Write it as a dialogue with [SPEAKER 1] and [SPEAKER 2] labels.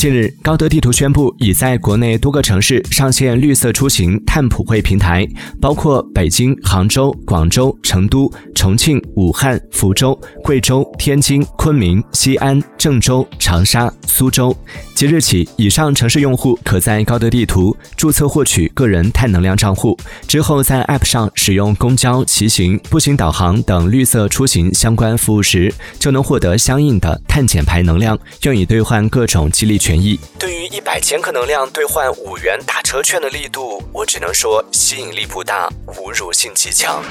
[SPEAKER 1] 近日，高德地图宣布已在国内多个城市上线绿色出行碳普惠平台，包括北京、杭州、广州、成都、重庆、武汉、福州、贵州、天津、昆明、西安、郑州、长沙、苏州。即日起，以上城市用户可在高德地图注册获取个人碳能量账户，之后在 App 上使用公交、骑行、步行导航等绿色出行相关服务时，就能获得相应的碳减排能量，用以兑换各种激励券。对于一百千克能量兑换五元打车券的力度，我只能说吸引力不大，侮辱性极强。